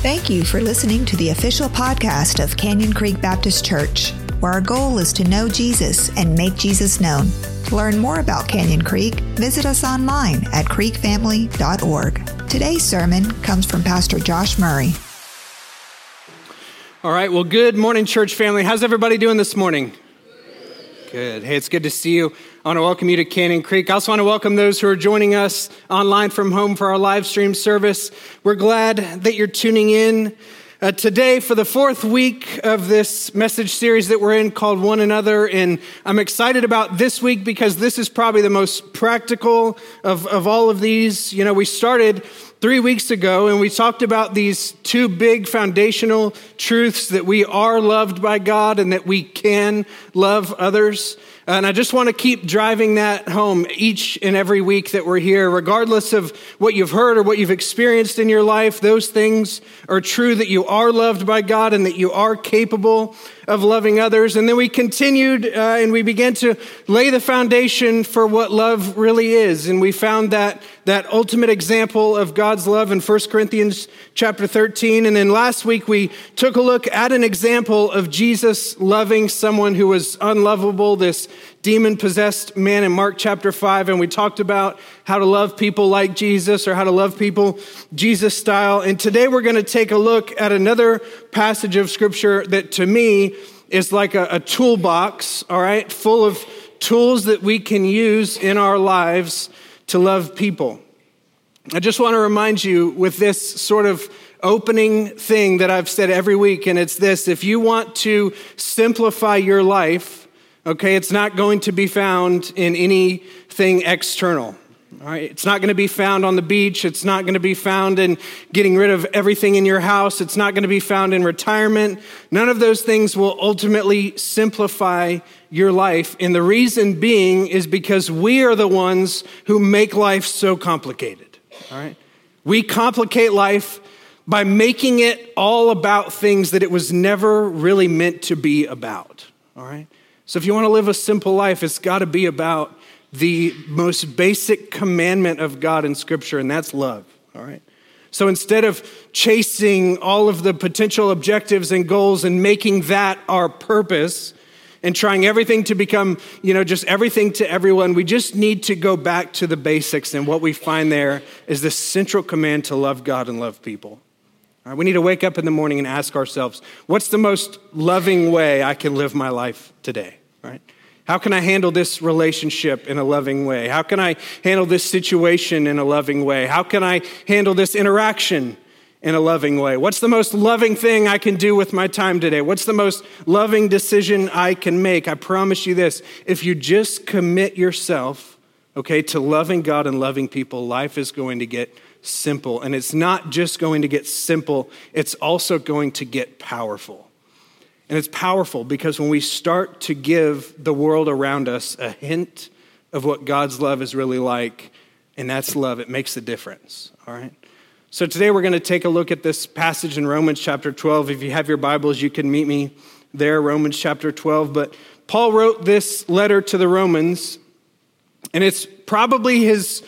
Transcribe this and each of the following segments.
Thank you for listening to the official podcast of Canyon Creek Baptist Church, where our goal is to know Jesus and make Jesus known. To learn more about Canyon Creek, visit us online at creekfamily.org. Today's sermon comes from Pastor Josh Murray. All right, well, good morning, church family. How's everybody doing this morning? Good. Hey, it's good to see you. I want to welcome you to Canyon Creek. I also want to welcome those who are joining us online from home for our live stream service. We're glad that you're tuning in uh, today for the fourth week of this message series that we're in called One Another. And I'm excited about this week because this is probably the most practical of, of all of these. You know, we started three weeks ago, and we talked about these two big foundational truths that we are loved by God and that we can love others. And I just want to keep driving that home each and every week that we're here, regardless of what you've heard or what you've experienced in your life. Those things are true that you are loved by God and that you are capable of loving others. And then we continued uh, and we began to lay the foundation for what love really is. And we found that, that ultimate example of God's love in 1 Corinthians chapter 13. And then last week we took a look at an example of Jesus loving someone who was unlovable, this demon possessed man in Mark chapter 5. And we talked about how to love people like Jesus or how to love people Jesus style. And today we're going to take a look at another passage of scripture that to me is like a, a toolbox, all right, full of tools that we can use in our lives to love people. I just want to remind you with this sort of opening thing that I've said every week, and it's this if you want to simplify your life, okay, it's not going to be found in anything external. All right, it's not going to be found on the beach. It's not going to be found in getting rid of everything in your house. It's not going to be found in retirement. None of those things will ultimately simplify your life. And the reason being is because we are the ones who make life so complicated. All right, we complicate life by making it all about things that it was never really meant to be about. All right. So if you want to live a simple life, it's got to be about the most basic commandment of God in Scripture, and that's love. All right. So instead of chasing all of the potential objectives and goals and making that our purpose and trying everything to become, you know, just everything to everyone, we just need to go back to the basics. And what we find there is the central command to love God and love people. Right, we need to wake up in the morning and ask ourselves, what's the most loving way I can live my life today? Right? How can I handle this relationship in a loving way? How can I handle this situation in a loving way? How can I handle this interaction in a loving way? What's the most loving thing I can do with my time today? What's the most loving decision I can make? I promise you this if you just commit yourself, okay, to loving God and loving people, life is going to get simple. And it's not just going to get simple, it's also going to get powerful. And it's powerful because when we start to give the world around us a hint of what God's love is really like, and that's love, it makes a difference, all right? So today we're going to take a look at this passage in Romans chapter 12. If you have your Bibles, you can meet me there, Romans chapter 12. But Paul wrote this letter to the Romans, and it's probably his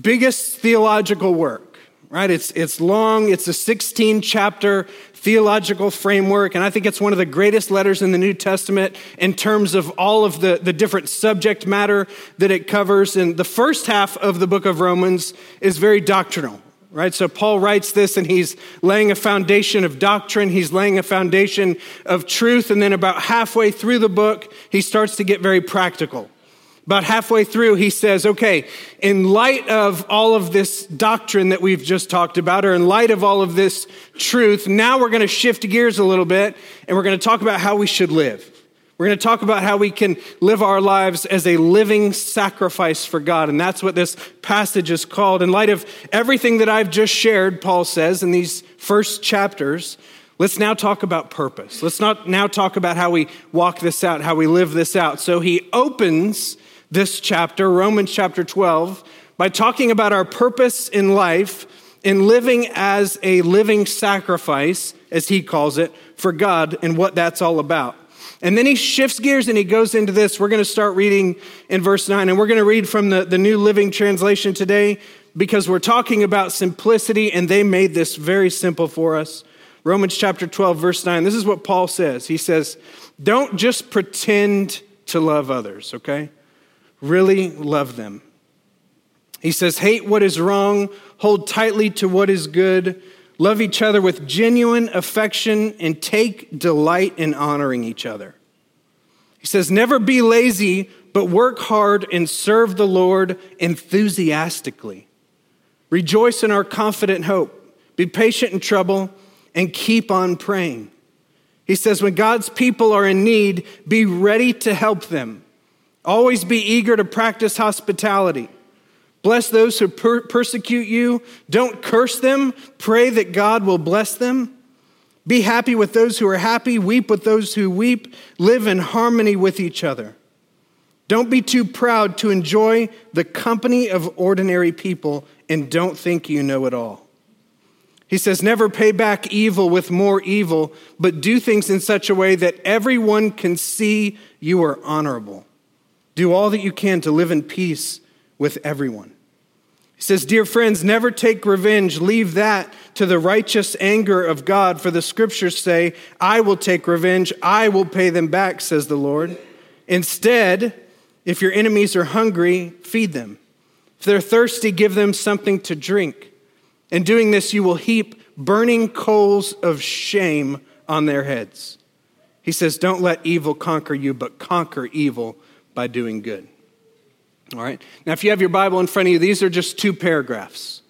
biggest theological work, right? It's, it's long, it's a 16 chapter theological framework, and I think it's one of the greatest letters in the New Testament in terms of all of the, the different subject matter that it covers. And the first half of the book of Romans is very doctrinal, right? So Paul writes this and he's laying a foundation of doctrine, he's laying a foundation of truth, and then about halfway through the book, he starts to get very practical. About halfway through, he says, okay, in light of all of this doctrine that we've just talked about, or in light of all of this truth, now we're going to shift gears a little bit and we're going to talk about how we should live. We're going to talk about how we can live our lives as a living sacrifice for God. And that's what this passage is called. In light of everything that I've just shared, Paul says in these first chapters, let's now talk about purpose. Let's not now talk about how we walk this out, how we live this out. So he opens this chapter, Romans chapter 12, by talking about our purpose in life in living as a living sacrifice, as he calls it, for God and what that's all about. And then he shifts gears and he goes into this. We're going to start reading in verse 9, and we're going to read from the, the New Living Translation today. because we're talking about simplicity and they made this very simple for us. Romans chapter 12, verse 9. This is what Paul says. He says, Don't just pretend to love others, okay? Really love them. He says, Hate what is wrong, hold tightly to what is good, love each other with genuine affection, and take delight in honoring each other. He says, Never be lazy, but work hard and serve the Lord enthusiastically. Rejoice in our confident hope. Be patient in trouble and keep on praying. He says, when God's people are in need, be ready to help them. Always be eager to practice hospitality. Bless those who per- persecute you. Don't curse them. Pray that God will bless them. Be happy with those who are happy. Weep with those who weep. Live in harmony with each other. Don't be too proud to enjoy the company of ordinary people and don't think you know it all. He says, Never pay back evil with more evil, but do things in such a way that everyone can see you are honorable. Do all that you can to live in peace with everyone. He says, Dear friends, never take revenge. Leave that to the righteous anger of God, for the scriptures say, I will take revenge, I will pay them back, says the Lord. Instead, if your enemies are hungry, feed them. If they're thirsty, give them something to drink. In doing this, you will heap burning coals of shame on their heads. He says, Don't let evil conquer you, but conquer evil by doing good. All right? Now, if you have your Bible in front of you, these are just two paragraphs.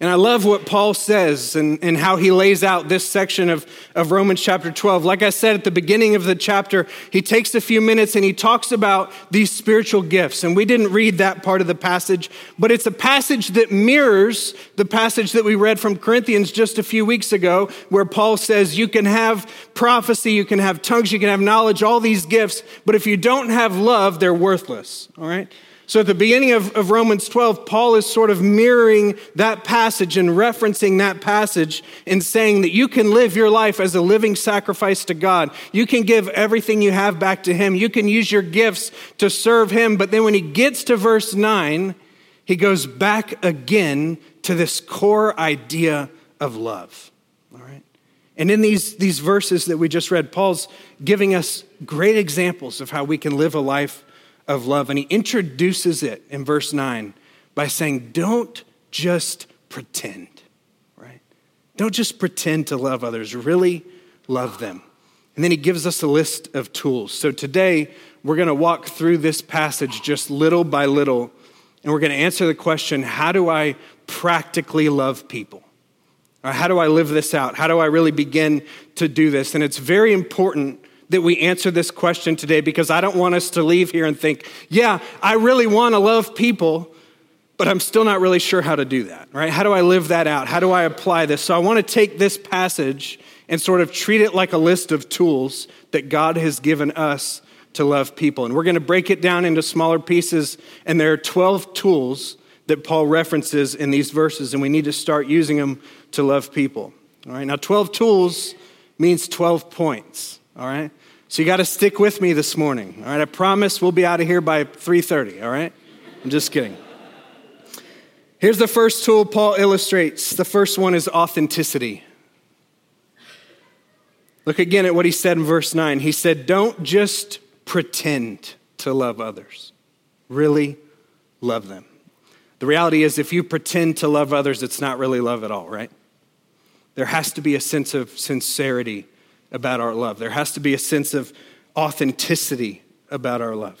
And I love what Paul says and, and how he lays out this section of, of Romans chapter 12. Like I said at the beginning of the chapter, he takes a few minutes and he talks about these spiritual gifts. And we didn't read that part of the passage, but it's a passage that mirrors the passage that we read from Corinthians just a few weeks ago, where Paul says you can have prophecy, you can have tongues, you can have knowledge, all these gifts, but if you don't have love, they're worthless. All right? So at the beginning of, of, Romans 12, Paul is sort of mirroring that passage and referencing that passage and saying that you can live your life as a living sacrifice to God. You can give everything you have back to Him. You can use your gifts to serve Him. But then when he gets to verse 9, he goes back again to this core idea of love. All right? And in these, these verses that we just read, Paul's giving us great examples of how we can live a life of love. And he introduces it in verse 9 by saying, Don't just pretend, right? Don't just pretend to love others, really love them. And then he gives us a list of tools. So today, we're going to walk through this passage just little by little, and we're going to answer the question how do I practically love people? How do I live this out? How do I really begin to do this? And it's very important that we answer this question today because I don't want us to leave here and think, yeah, I really want to love people, but I'm still not really sure how to do that, right? How do I live that out? How do I apply this? So I want to take this passage and sort of treat it like a list of tools that God has given us to love people. And we're going to break it down into smaller pieces, and there are 12 tools that Paul references in these verses, and we need to start using them to love people. All right, now 12 tools means 12 points. All right? So you got to stick with me this morning. All right? I promise we'll be out of here by 3:30, all right? I'm just kidding. Here's the first tool Paul illustrates. The first one is authenticity. Look again at what he said in verse 9. He said, Don't just pretend to love others, really love them. The reality is, if you pretend to love others, it's not really love at all, right? There has to be a sense of sincerity about our love. There has to be a sense of authenticity about our love.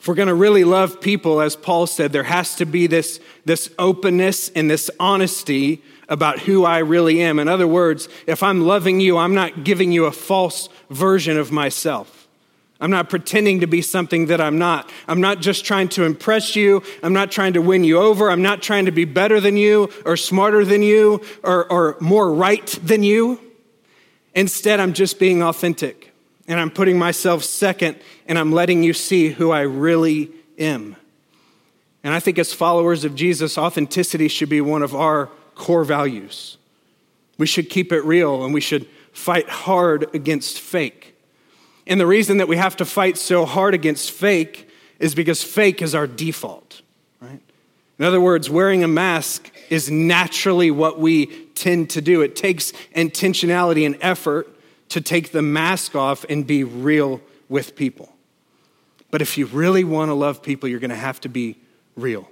If we're going to really love people, as Paul said, there has to be this, this openness and this honesty about who I really am. In other words, if I'm loving you, I'm not giving you a false version of myself. I'm not pretending to be something that I'm not. I'm not just trying to impress you. I'm not trying to win you over. I'm not trying to be better than you or smarter than you or, or more right than you. Instead, I'm just being authentic and I'm putting myself second and I'm letting you see who I really am. And I think as followers of Jesus, authenticity should be one of our core values. We should keep it real and we should fight hard against fake. And the reason that we have to fight so hard against fake is because fake is our default, right? In other words, wearing a mask is naturally what we tend to do. It takes intentionality and effort to take the mask off and be real with people. But if you really want to love people, you're going to have to be real.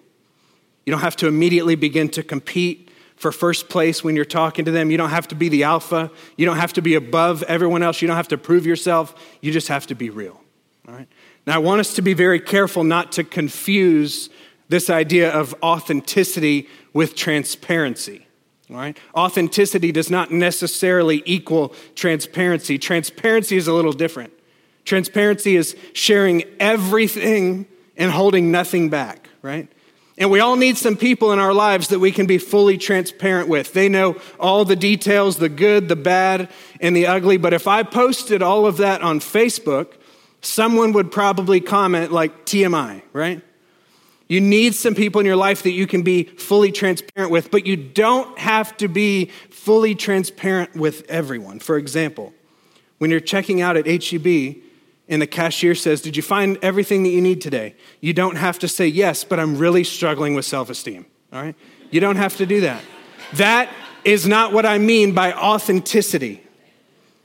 You don't have to immediately begin to compete for first place when you're talking to them. You don't have to be the alpha. You don't have to be above everyone else. You don't have to prove yourself. You just have to be real. All right? Now, I want us to be very careful not to confuse this idea of authenticity with transparency. Right? Authenticity does not necessarily equal transparency. Transparency is a little different. Transparency is sharing everything and holding nothing back, right? And we all need some people in our lives that we can be fully transparent with. They know all the details, the good, the bad, and the ugly. But if I posted all of that on Facebook, someone would probably comment like TMI, right? You need some people in your life that you can be fully transparent with, but you don't have to be fully transparent with everyone. For example, when you're checking out at HEB, and the cashier says, Did you find everything that you need today? You don't have to say, Yes, but I'm really struggling with self esteem. All right? You don't have to do that. That is not what I mean by authenticity.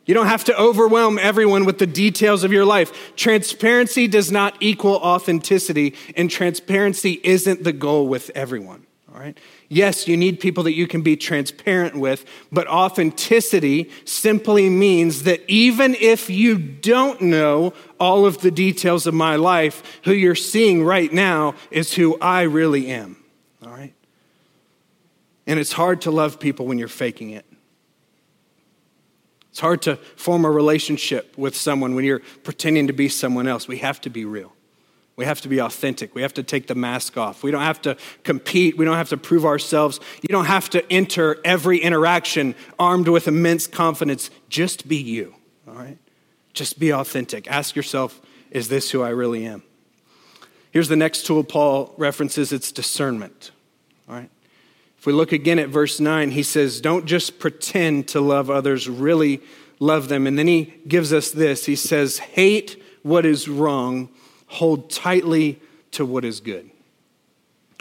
You don't have to overwhelm everyone with the details of your life. Transparency does not equal authenticity, and transparency isn't the goal with everyone. All right? Yes, you need people that you can be transparent with, but authenticity simply means that even if you don't know all of the details of my life, who you're seeing right now is who I really am. All right? And it's hard to love people when you're faking it. It's hard to form a relationship with someone when you're pretending to be someone else. We have to be real. We have to be authentic. We have to take the mask off. We don't have to compete. We don't have to prove ourselves. You don't have to enter every interaction armed with immense confidence. Just be you, all right? Just be authentic. Ask yourself, is this who I really am? Here's the next tool Paul references it's discernment, all right? If we look again at verse 9, he says, Don't just pretend to love others, really love them. And then he gives us this he says, Hate what is wrong hold tightly to what is good.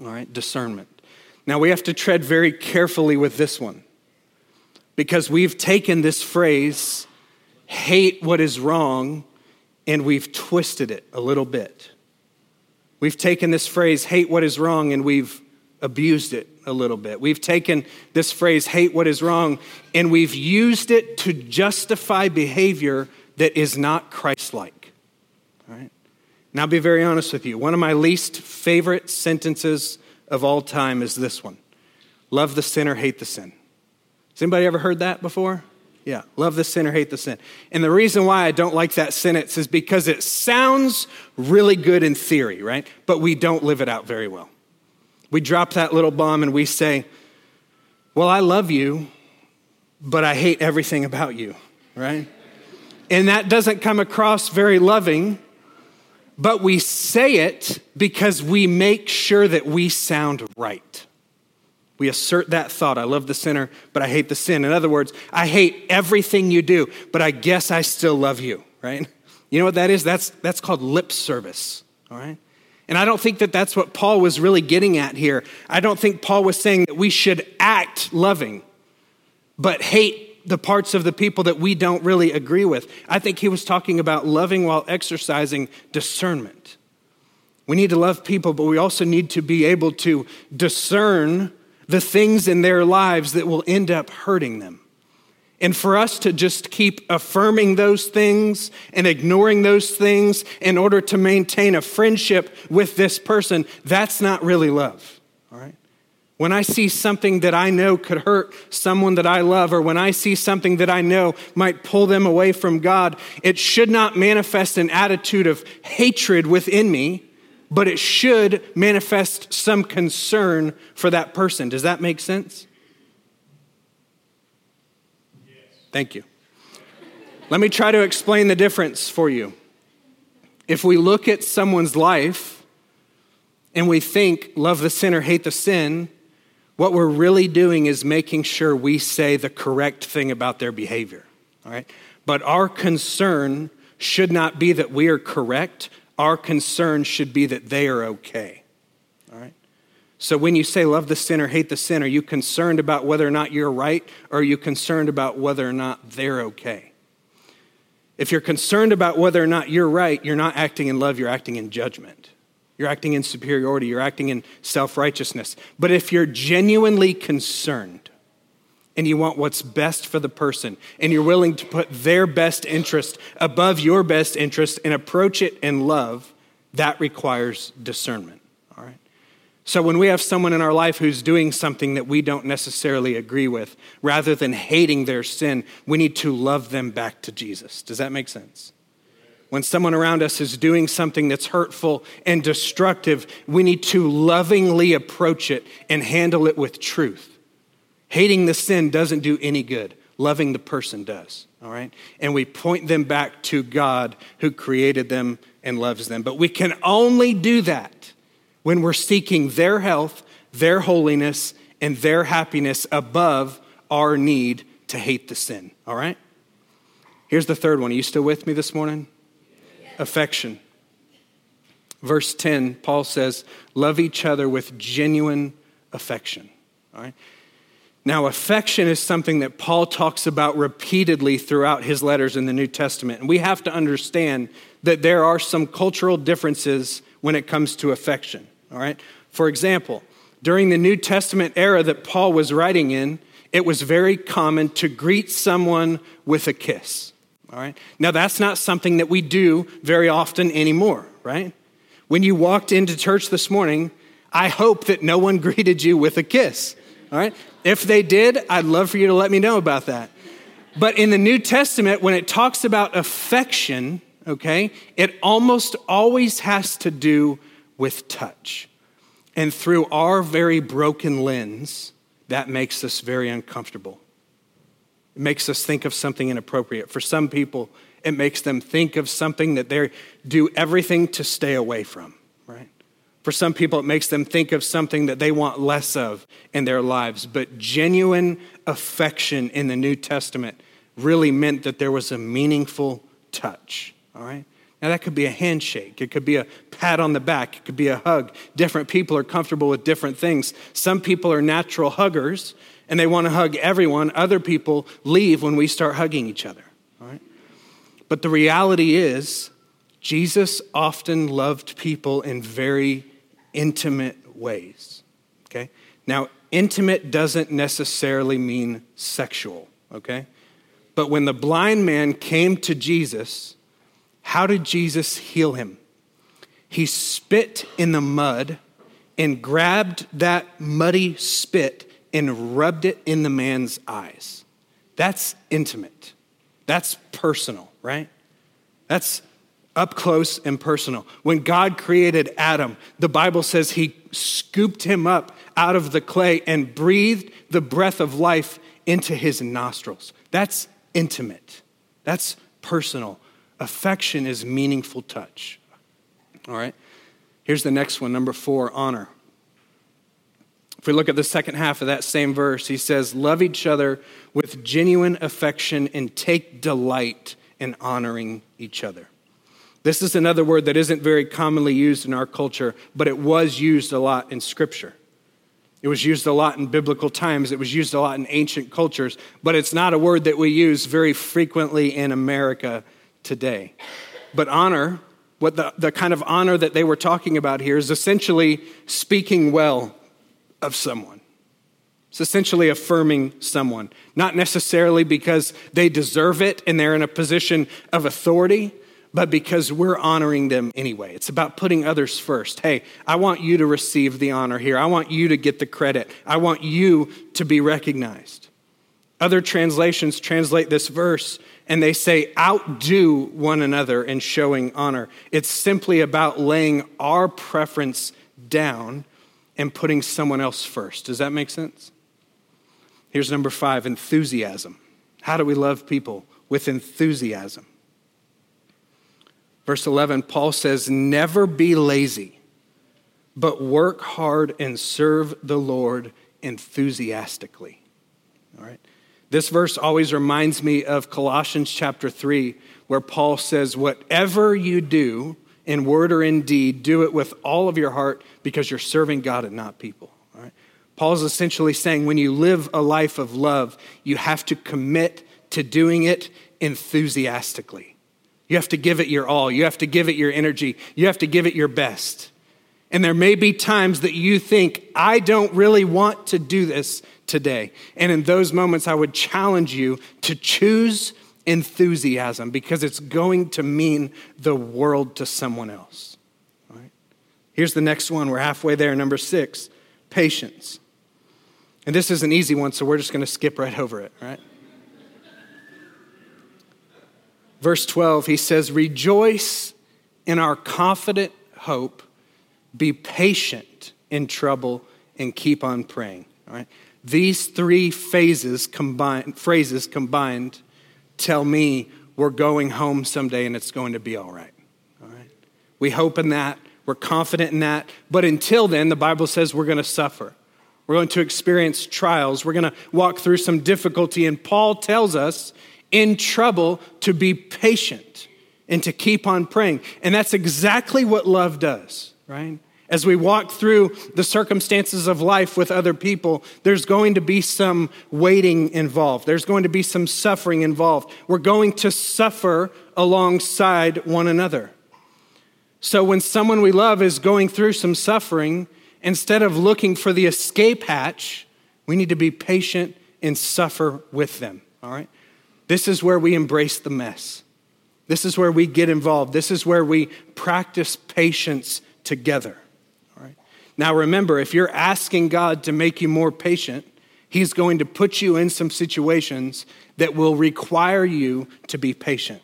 All right, discernment. Now we have to tread very carefully with this one because we've taken this phrase, hate what is wrong, and we've twisted it a little bit. We've taken this phrase, hate what is wrong, and we've abused it a little bit. We've taken this phrase, hate what is wrong, and we've used it to justify behavior that is not Christ like. All right? Now, I'll be very honest with you. One of my least favorite sentences of all time is this one Love the sinner, hate the sin. Has anybody ever heard that before? Yeah, love the sinner, hate the sin. And the reason why I don't like that sentence is because it sounds really good in theory, right? But we don't live it out very well. We drop that little bomb and we say, Well, I love you, but I hate everything about you, right? And that doesn't come across very loving but we say it because we make sure that we sound right. We assert that thought. I love the sinner, but I hate the sin. In other words, I hate everything you do, but I guess I still love you, right? You know what that is? That's, that's called lip service, all right? And I don't think that that's what Paul was really getting at here. I don't think Paul was saying that we should act loving, but hate the parts of the people that we don't really agree with. I think he was talking about loving while exercising discernment. We need to love people, but we also need to be able to discern the things in their lives that will end up hurting them. And for us to just keep affirming those things and ignoring those things in order to maintain a friendship with this person, that's not really love. All right? When I see something that I know could hurt someone that I love, or when I see something that I know might pull them away from God, it should not manifest an attitude of hatred within me, but it should manifest some concern for that person. Does that make sense? Yes. Thank you. Let me try to explain the difference for you. If we look at someone's life and we think, love the sinner, hate the sin, what we're really doing is making sure we say the correct thing about their behavior. All right? But our concern should not be that we are correct. Our concern should be that they are okay. So when you say love the sinner, hate the sin, are you concerned about whether or not you're right, or are you concerned about whether or not they're okay? If you're concerned about whether or not you're right, you're not acting in love, you're acting in judgment. You're acting in superiority, you're acting in self righteousness. But if you're genuinely concerned and you want what's best for the person, and you're willing to put their best interest above your best interest and approach it in love, that requires discernment. So when we have someone in our life who's doing something that we don't necessarily agree with, rather than hating their sin, we need to love them back to Jesus. Does that make sense? When someone around us is doing something that's hurtful and destructive, we need to lovingly approach it and handle it with truth. Hating the sin doesn't do any good. Loving the person does, all right? And we point them back to God who created them and loves them. But we can only do that when we're seeking their health, their holiness, and their happiness above our need to hate the sin. All right? Here's the third one. Are you still with me this morning? Affection. Verse 10, Paul says, Love each other with genuine affection. All right? Now, affection is something that Paul talks about repeatedly throughout his letters in the New Testament. And we have to understand that there are some cultural differences when it comes to affection. All right? For example, during the New Testament era that Paul was writing in, it was very common to greet someone with a kiss. All right? Now, that's not something that we do very often anymore, right? When you walked into church this morning, I hope that no one greeted you with a kiss. All right? If they did, I'd love for you to let me know about that. But in the New Testament, when it talks about affection, okay, it almost always has to do with touch. And through our very broken lens, that makes us very uncomfortable. It makes us think of something inappropriate. For some people, it makes them think of something that they do everything to stay away from, right? For some people, it makes them think of something that they want less of in their lives. But genuine affection in the New Testament really meant that there was a meaningful touch, all right? Now, that could be a handshake, it could be a pat on the back, it could be a hug. Different people are comfortable with different things. Some people are natural huggers and they want to hug everyone. Other people leave when we start hugging each other. All right? But the reality is, Jesus often loved people in very intimate ways. Okay? Now, intimate doesn't necessarily mean sexual, okay? But when the blind man came to Jesus, how did Jesus heal him? He spit in the mud and grabbed that muddy spit and rubbed it in the man's eyes. That's intimate. That's personal, right? That's up close and personal. When God created Adam, the Bible says he scooped him up out of the clay and breathed the breath of life into his nostrils. That's intimate. That's personal. Affection is meaningful touch. All right? Here's the next one, number four honor. If we look at the second half of that same verse, he says, Love each other with genuine affection and take delight in honoring each other. This is another word that isn't very commonly used in our culture, but it was used a lot in Scripture. It was used a lot in biblical times. It was used a lot in ancient cultures, but it's not a word that we use very frequently in America today. But honor, what the, the kind of honor that they were talking about here is essentially speaking well of someone. It's essentially affirming someone, not necessarily because they deserve it and they're in a position of authority, but because we're honoring them anyway. It's about putting others first. Hey, I want you to receive the honor here. I want you to get the credit. I want you to be recognized. Other translations translate this verse and they say, outdo one another in showing honor. It's simply about laying our preference down and putting someone else first. Does that make sense? Here's number five enthusiasm. How do we love people? With enthusiasm. Verse 11, Paul says, Never be lazy, but work hard and serve the Lord enthusiastically. All right? This verse always reminds me of Colossians chapter 3, where Paul says, Whatever you do in word or in deed, do it with all of your heart because you're serving God and not people. All right? Paul's essentially saying when you live a life of love, you have to commit to doing it enthusiastically. You have to give it your all. You have to give it your energy. You have to give it your best. And there may be times that you think, I don't really want to do this today. And in those moments, I would challenge you to choose enthusiasm because it's going to mean the world to someone else. Right? Here's the next one. We're halfway there. Number six patience. And this is an easy one, so we're just going to skip right over it, right? Verse 12, he says, Rejoice in our confident hope, be patient in trouble, and keep on praying. All right? These three phases combined, phrases combined tell me we're going home someday and it's going to be all right. All right? We hope in that, we're confident in that, but until then, the Bible says we're going to suffer. We're going to experience trials. We're going to walk through some difficulty. And Paul tells us in trouble to be patient and to keep on praying. And that's exactly what love does, right? As we walk through the circumstances of life with other people, there's going to be some waiting involved. There's going to be some suffering involved. We're going to suffer alongside one another. So when someone we love is going through some suffering, instead of looking for the escape hatch, we need to be patient and suffer with them, all right? This is where we embrace the mess. This is where we get involved. This is where we practice patience together. All right? Now, remember, if you're asking God to make you more patient, He's going to put you in some situations that will require you to be patient.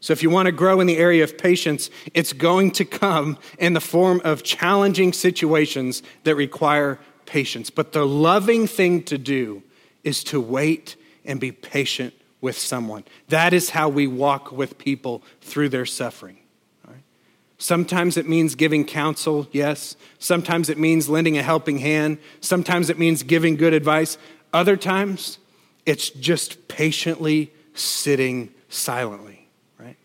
So, if you want to grow in the area of patience, it's going to come in the form of challenging situations that require patience. But the loving thing to do is to wait and be patient with someone. That is how we walk with people through their suffering. Sometimes it means giving counsel, yes. Sometimes it means lending a helping hand. Sometimes it means giving good advice. Other times, it's just patiently sitting silently, right?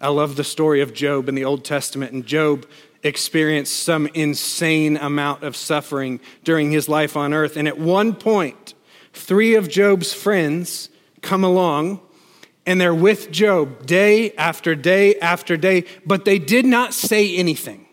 I love the story of Job in the Old Testament, and Job experienced some insane amount of suffering during his life on earth. And at one point, three of Job's friends come along and they're with Job day after day after day, but they did not say anything.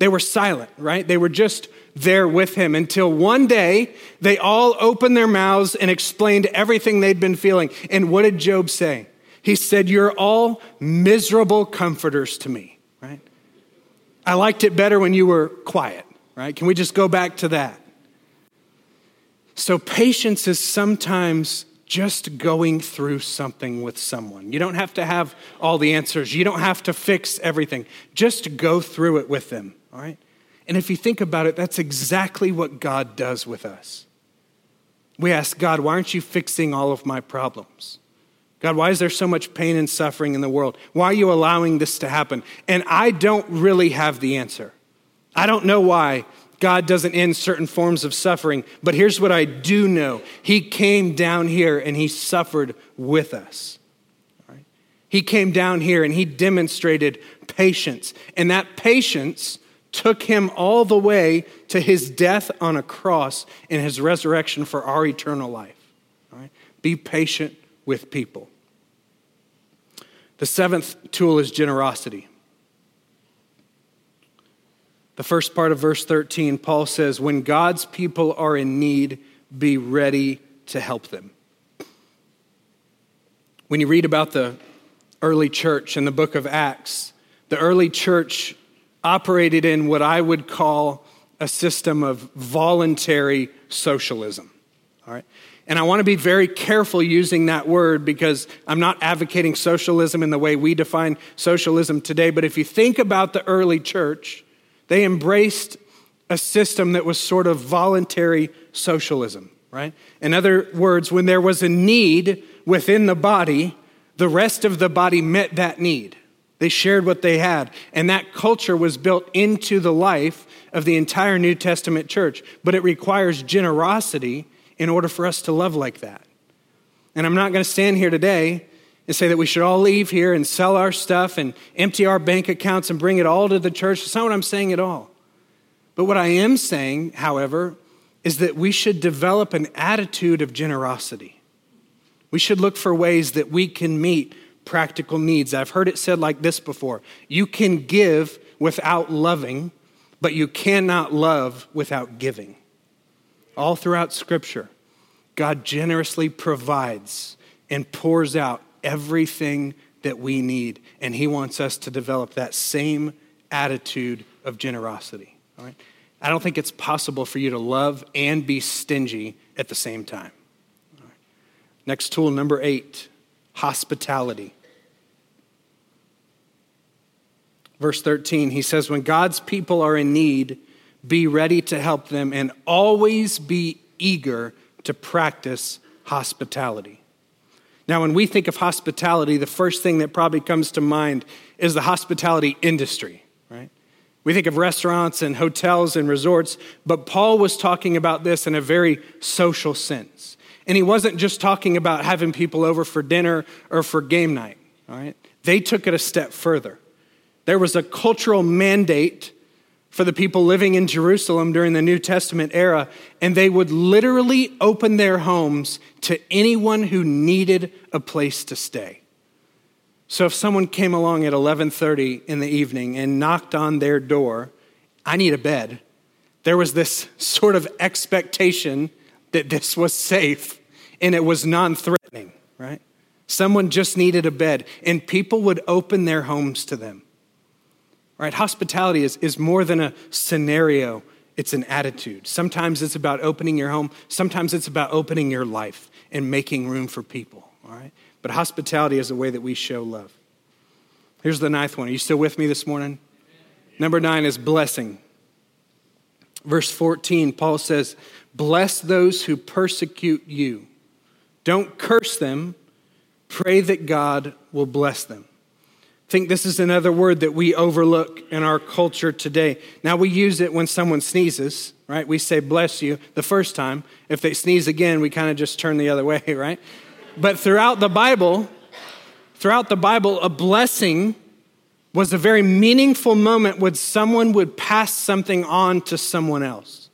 They were silent, right? They were just there with him until one day they all opened their mouths and explained everything they'd been feeling. And what did Job say? He said, You're all miserable comforters to me, right? I liked it better when you were quiet, right? Can we just go back to that? So, patience is sometimes just going through something with someone. You don't have to have all the answers, you don't have to fix everything. Just go through it with them, all right? And if you think about it, that's exactly what God does with us. We ask God, why aren't you fixing all of my problems? God, why is there so much pain and suffering in the world? Why are you allowing this to happen? And I don't really have the answer. I don't know why God doesn't end certain forms of suffering. But here's what I do know He came down here and He suffered with us. He came down here and He demonstrated patience. And that patience took Him all the way to His death on a cross and His resurrection for our eternal life. Be patient with people. The seventh tool is generosity. The first part of verse 13, Paul says, When God's people are in need, be ready to help them. When you read about the early church in the book of Acts, the early church operated in what I would call a system of voluntary socialism. All right? And I want to be very careful using that word because I'm not advocating socialism in the way we define socialism today. But if you think about the early church, they embraced a system that was sort of voluntary socialism, right? In other words, when there was a need within the body, the rest of the body met that need. They shared what they had. And that culture was built into the life of the entire New Testament church. But it requires generosity in order for us to love like that. And I'm not going to stand here today and say that we should all leave here and sell our stuff and empty our bank accounts and bring it all to the church. That's not what I'm saying at all. But what I am saying, however, is that we should develop an attitude of generosity. We should look for ways that we can meet practical needs. I've heard it said like this before you can give without loving, but you cannot love without giving. All throughout Scripture, God generously provides and pours out everything that we need. And He wants us to develop that same attitude of generosity. All right? I don't think it's possible for you to love and be stingy at the same time. Next tool, number eight hospitality. Verse 13, he says, When God's people are in need, be ready to help them and always be eager to practice hospitality. Now, when we think of hospitality, the first thing that probably comes to mind is the hospitality industry, right? We think of restaurants and hotels and resorts, but Paul was talking about this in a very social sense. And he wasn't just talking about having people over for dinner or for game night, all right? They took it a step further. There was a cultural mandate for the people living in Jerusalem during the New Testament era, and they would literally open their homes to anyone who needed a place to stay. So if someone came along at 11:30 in the evening and knocked on their door, I need a bed. There was this sort of expectation that this was safe and it was non-threatening, right? Someone just needed a bed and people would open their homes to them. Right? Hospitality is, is more than a scenario, it's an attitude. Sometimes it's about opening your home, sometimes it's about opening your life and making room for people. All right? But hospitality is a way that we show love. Here's the ninth one. Are you still with me this morning? Number nine is blessing. Verse 14, Paul says, Bless those who persecute you. Don't curse them. Pray that God will bless them think this is another word that we overlook in our culture today. Now, we use it when someone sneezes, right? We say, bless you the first time. If they sneeze again, we kind of just turn the other way, right? But throughout the Bible, throughout the Bible, a blessing was a very meaningful moment when someone would pass something on to someone else.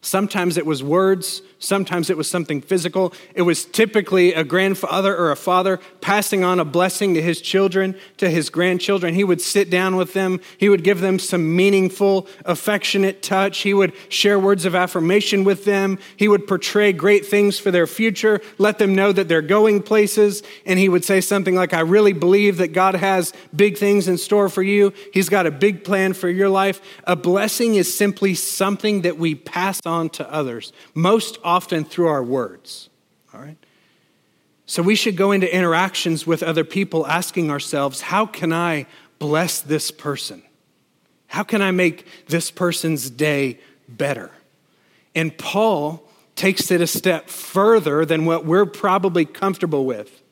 Sometimes it was words, Sometimes it was something physical. It was typically a grandfather or a father passing on a blessing to his children, to his grandchildren. He would sit down with them. He would give them some meaningful, affectionate touch. He would share words of affirmation with them. He would portray great things for their future, let them know that they're going places. And he would say something like, I really believe that God has big things in store for you. He's got a big plan for your life. A blessing is simply something that we pass on to others. Most often through our words. All right? So we should go into interactions with other people asking ourselves, how can I bless this person? How can I make this person's day better? And Paul takes it a step further than what we're probably comfortable with.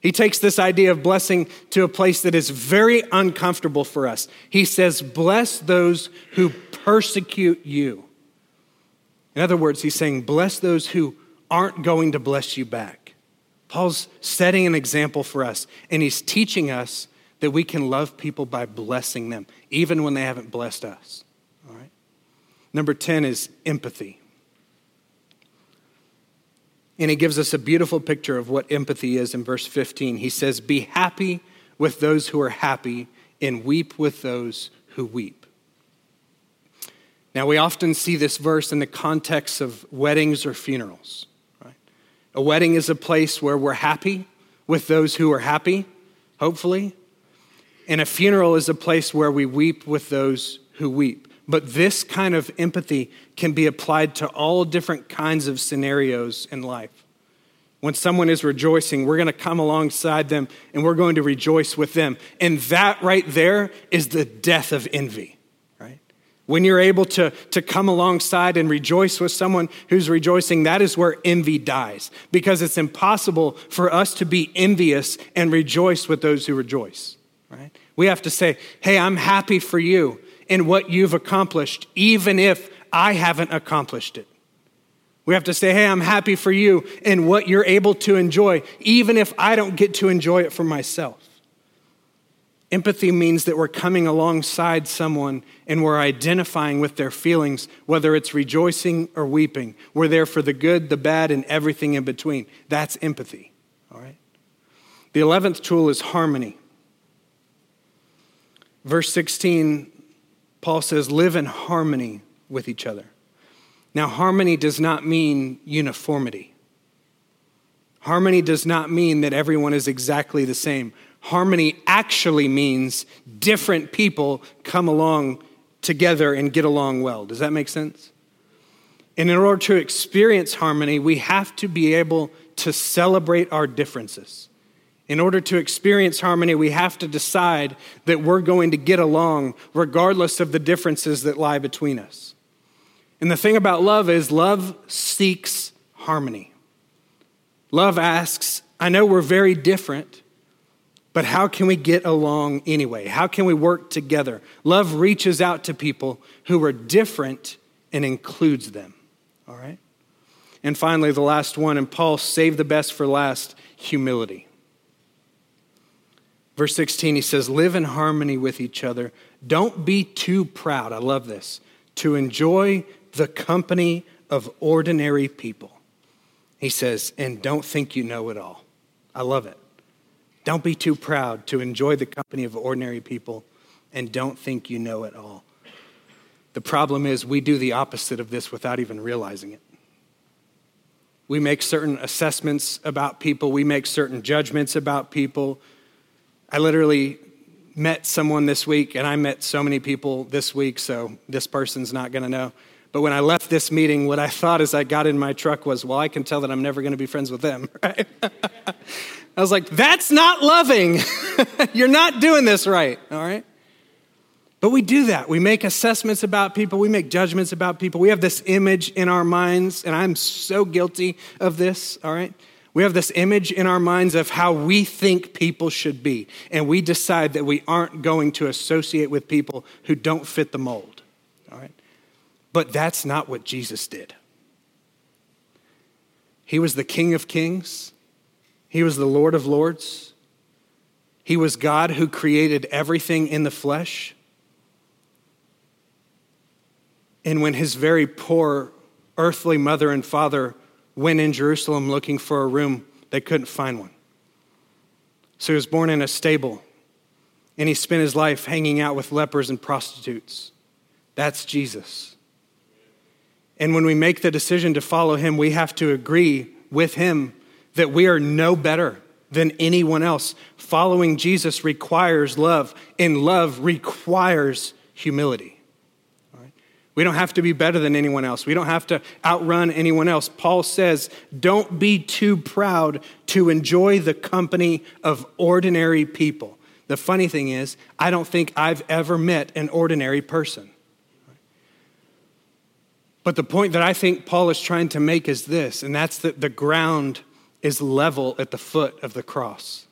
He takes this idea of blessing to a place that is very uncomfortable for us. He says, Bless those who persecute you. In other words, he's saying, bless those who aren't going to bless you back. Paul's setting an example for us, and he's teaching us that we can love people by blessing them, even when they haven't blessed us. All right? Number 10 is empathy. And he gives us a beautiful picture of what empathy is in verse 15. He says, Be happy with those who are happy, and weep with those who weep. Now, we often see this verse in the context of weddings or funerals. Right? A wedding is a place where we're happy with those who are happy, hopefully. And a funeral is a place where we weep with those who weep. But this kind of empathy can be applied to all different kinds of scenarios in life. When someone is rejoicing, we're going to come alongside them and we're going to rejoice with them. And that right there is the death of envy. When you're able to, to come alongside and rejoice with someone who's rejoicing, that is where envy dies. Because it's impossible for us to be envious and rejoice with those who rejoice. Right? We have to say, hey, I'm happy for you in what you've accomplished, even if I haven't accomplished it. We have to say, hey, I'm happy for you and what you're able to enjoy, even if I don't get to enjoy it for myself. Empathy means that we're coming alongside someone and we're identifying with their feelings, whether it's rejoicing or weeping. We're there for the good, the bad, and everything in between. That's empathy, all right? The 11th tool is harmony. Verse 16, Paul says, live in harmony with each other. Now, harmony does not mean uniformity. Harmony does not mean that everyone is exactly the same. Harmony actually means different people come along together and get along well. Does that make sense? And in order to experience harmony, we have to be able to celebrate our differences. In order to experience harmony, we have to decide that we're going to get along regardless of the differences that lie between us. And the thing about love is, love seeks harmony. Love asks, I know we're very different, but how can we get along anyway? How can we work together? Love reaches out to people who are different and includes them. All right? And finally, the last one, and Paul saved the best for last humility. Verse 16, he says, Live in harmony with each other. Don't be too proud. I love this. To enjoy the company of ordinary people. He says, and don't think you know it all. I love it. Don't be too proud to enjoy the company of ordinary people and don't think you know it all. The problem is, we do the opposite of this without even realizing it. We make certain assessments about people, we make certain judgments about people. I literally met someone this week, and I met so many people this week, so this person's not going to know. But when I left this meeting, what I thought as I got in my truck was, well, I can tell that I'm never going to be friends with them, right? I was like, that's not loving. You're not doing this right, all right? But we do that. We make assessments about people, we make judgments about people. We have this image in our minds, and I'm so guilty of this, all right? We have this image in our minds of how we think people should be, and we decide that we aren't going to associate with people who don't fit the mold. All right? But that's not what Jesus did. He was the King of Kings, He was the Lord of Lords, He was God who created everything in the flesh. And when His very poor earthly mother and father went in Jerusalem looking for a room, they couldn't find one. So he was born in a stable, and he spent his life hanging out with lepers and prostitutes. That's Jesus. And when we make the decision to follow him, we have to agree with him that we are no better than anyone else. Following Jesus requires love, and love requires humility. We don't have to be better than anyone else. We don't have to outrun anyone else. Paul says, don't be too proud to enjoy the company of ordinary people. The funny thing is, I don't think I've ever met an ordinary person. But the point that I think Paul is trying to make is this, and that's that the ground is level at the foot of the cross.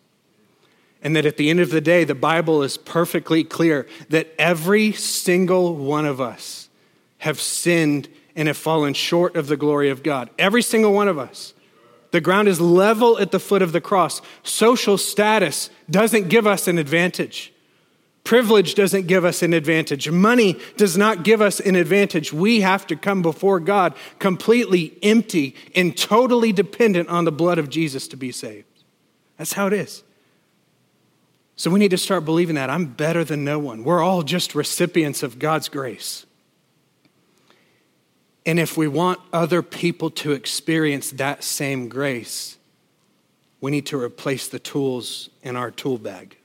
And that at the end of the day, the Bible is perfectly clear that every single one of us have sinned and have fallen short of the glory of God. Every single one of us. The ground is level at the foot of the cross. Social status doesn't give us an advantage. Privilege doesn't give us an advantage. Money does not give us an advantage. We have to come before God completely empty and totally dependent on the blood of Jesus to be saved. That's how it is. So we need to start believing that. I'm better than no one. We're all just recipients of God's grace. And if we want other people to experience that same grace, we need to replace the tools in our tool bag.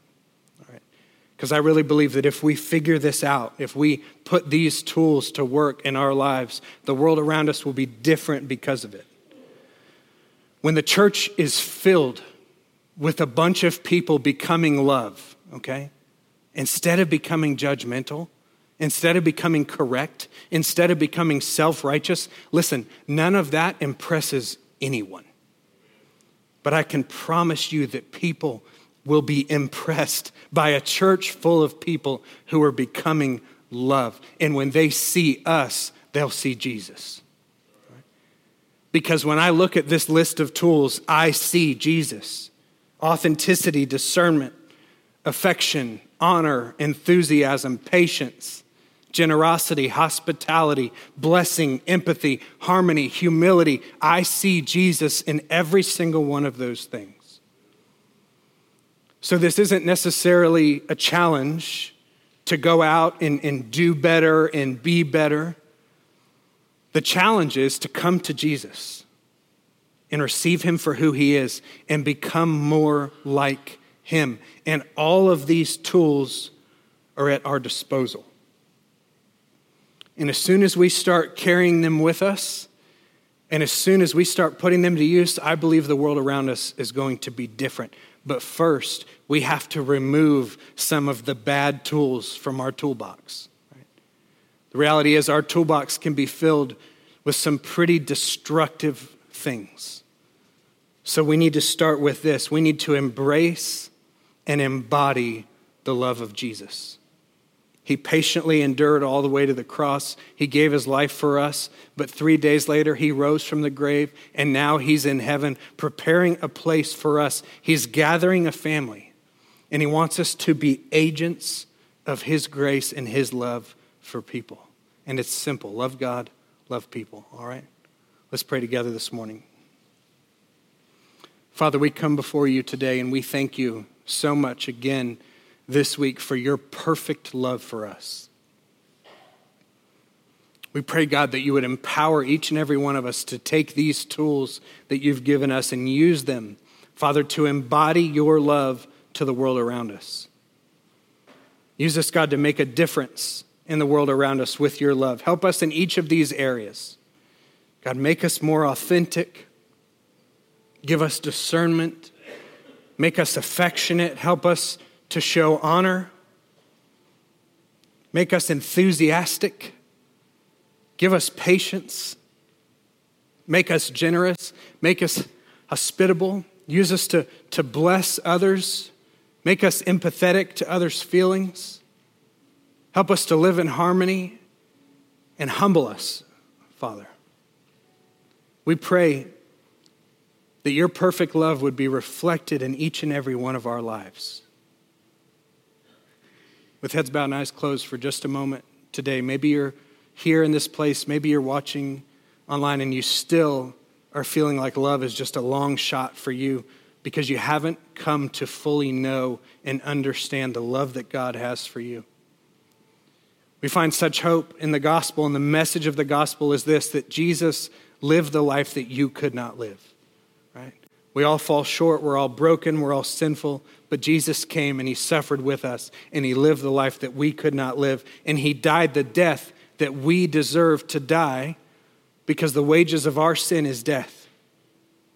Because I really believe that if we figure this out, if we put these tools to work in our lives, the world around us will be different because of it. When the church is filled with a bunch of people becoming love, okay, instead of becoming judgmental, instead of becoming correct, instead of becoming self righteous, listen, none of that impresses anyone. But I can promise you that people will be impressed by a church full of people who are becoming love. And when they see us, they'll see Jesus. Because when I look at this list of tools, I see Jesus authenticity, discernment, affection, honor, enthusiasm, patience, generosity, hospitality, blessing, empathy, harmony, humility. I see Jesus in every single one of those things. So, this isn't necessarily a challenge to go out and, and do better and be better. The challenge is to come to Jesus and receive him for who he is and become more like him. And all of these tools are at our disposal. And as soon as we start carrying them with us, and as soon as we start putting them to use, I believe the world around us is going to be different. But first, we have to remove some of the bad tools from our toolbox. Right? The reality is, our toolbox can be filled with some pretty destructive things. So we need to start with this we need to embrace and embody the love of Jesus. He patiently endured all the way to the cross. He gave his life for us, but three days later, he rose from the grave, and now he's in heaven preparing a place for us. He's gathering a family, and he wants us to be agents of his grace and his love for people. And it's simple love God, love people, all right? Let's pray together this morning. Father, we come before you today, and we thank you so much again this week for your perfect love for us. We pray, God, that you would empower each and every one of us to take these tools that you've given us and use them, Father, to embody your love to the world around us. Use us, God, to make a difference in the world around us with your love. Help us in each of these areas. God, make us more authentic. Give us discernment. Make us affectionate. Help us to show honor, make us enthusiastic, give us patience, make us generous, make us hospitable, use us to, to bless others, make us empathetic to others' feelings, help us to live in harmony, and humble us, Father. We pray that your perfect love would be reflected in each and every one of our lives with heads bowed and eyes closed for just a moment today. Maybe you're here in this place, maybe you're watching online and you still are feeling like love is just a long shot for you because you haven't come to fully know and understand the love that God has for you. We find such hope in the gospel, and the message of the gospel is this that Jesus lived the life that you could not live? We all fall short, we're all broken, we're all sinful, but Jesus came and he suffered with us and he lived the life that we could not live. And he died the death that we deserve to die because the wages of our sin is death.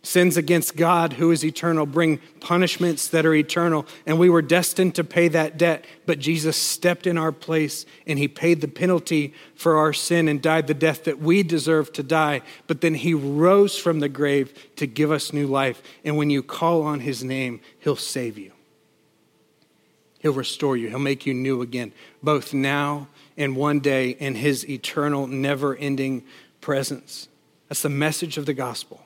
Sins against God, who is eternal, bring punishments that are eternal. And we were destined to pay that debt, but Jesus stepped in our place and he paid the penalty for our sin and died the death that we deserve to die. But then he rose from the grave to give us new life. And when you call on his name, he'll save you. He'll restore you. He'll make you new again, both now and one day in His eternal, never ending presence. That's the message of the gospel.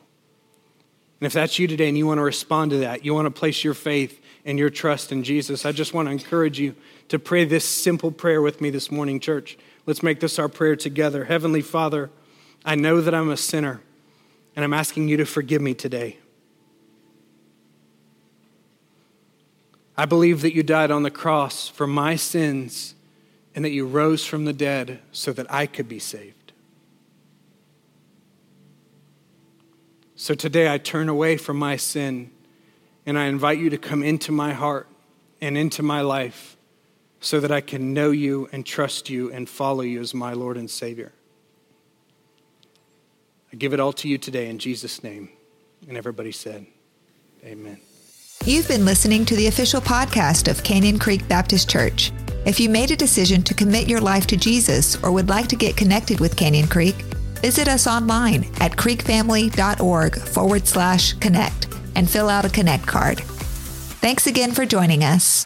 And if that's you today and you want to respond to that, you want to place your faith and your trust in Jesus, I just want to encourage you to pray this simple prayer with me this morning, church. Let's make this our prayer together. Heavenly Father, I know that I'm a sinner, and I'm asking you to forgive me today. I believe that you died on the cross for my sins and that you rose from the dead so that I could be saved. So today I turn away from my sin and I invite you to come into my heart and into my life so that I can know you and trust you and follow you as my Lord and Savior. I give it all to you today in Jesus' name. And everybody said, Amen. You've been listening to the official podcast of Canyon Creek Baptist Church. If you made a decision to commit your life to Jesus or would like to get connected with Canyon Creek, visit us online at creekfamily.org forward slash connect and fill out a connect card. Thanks again for joining us.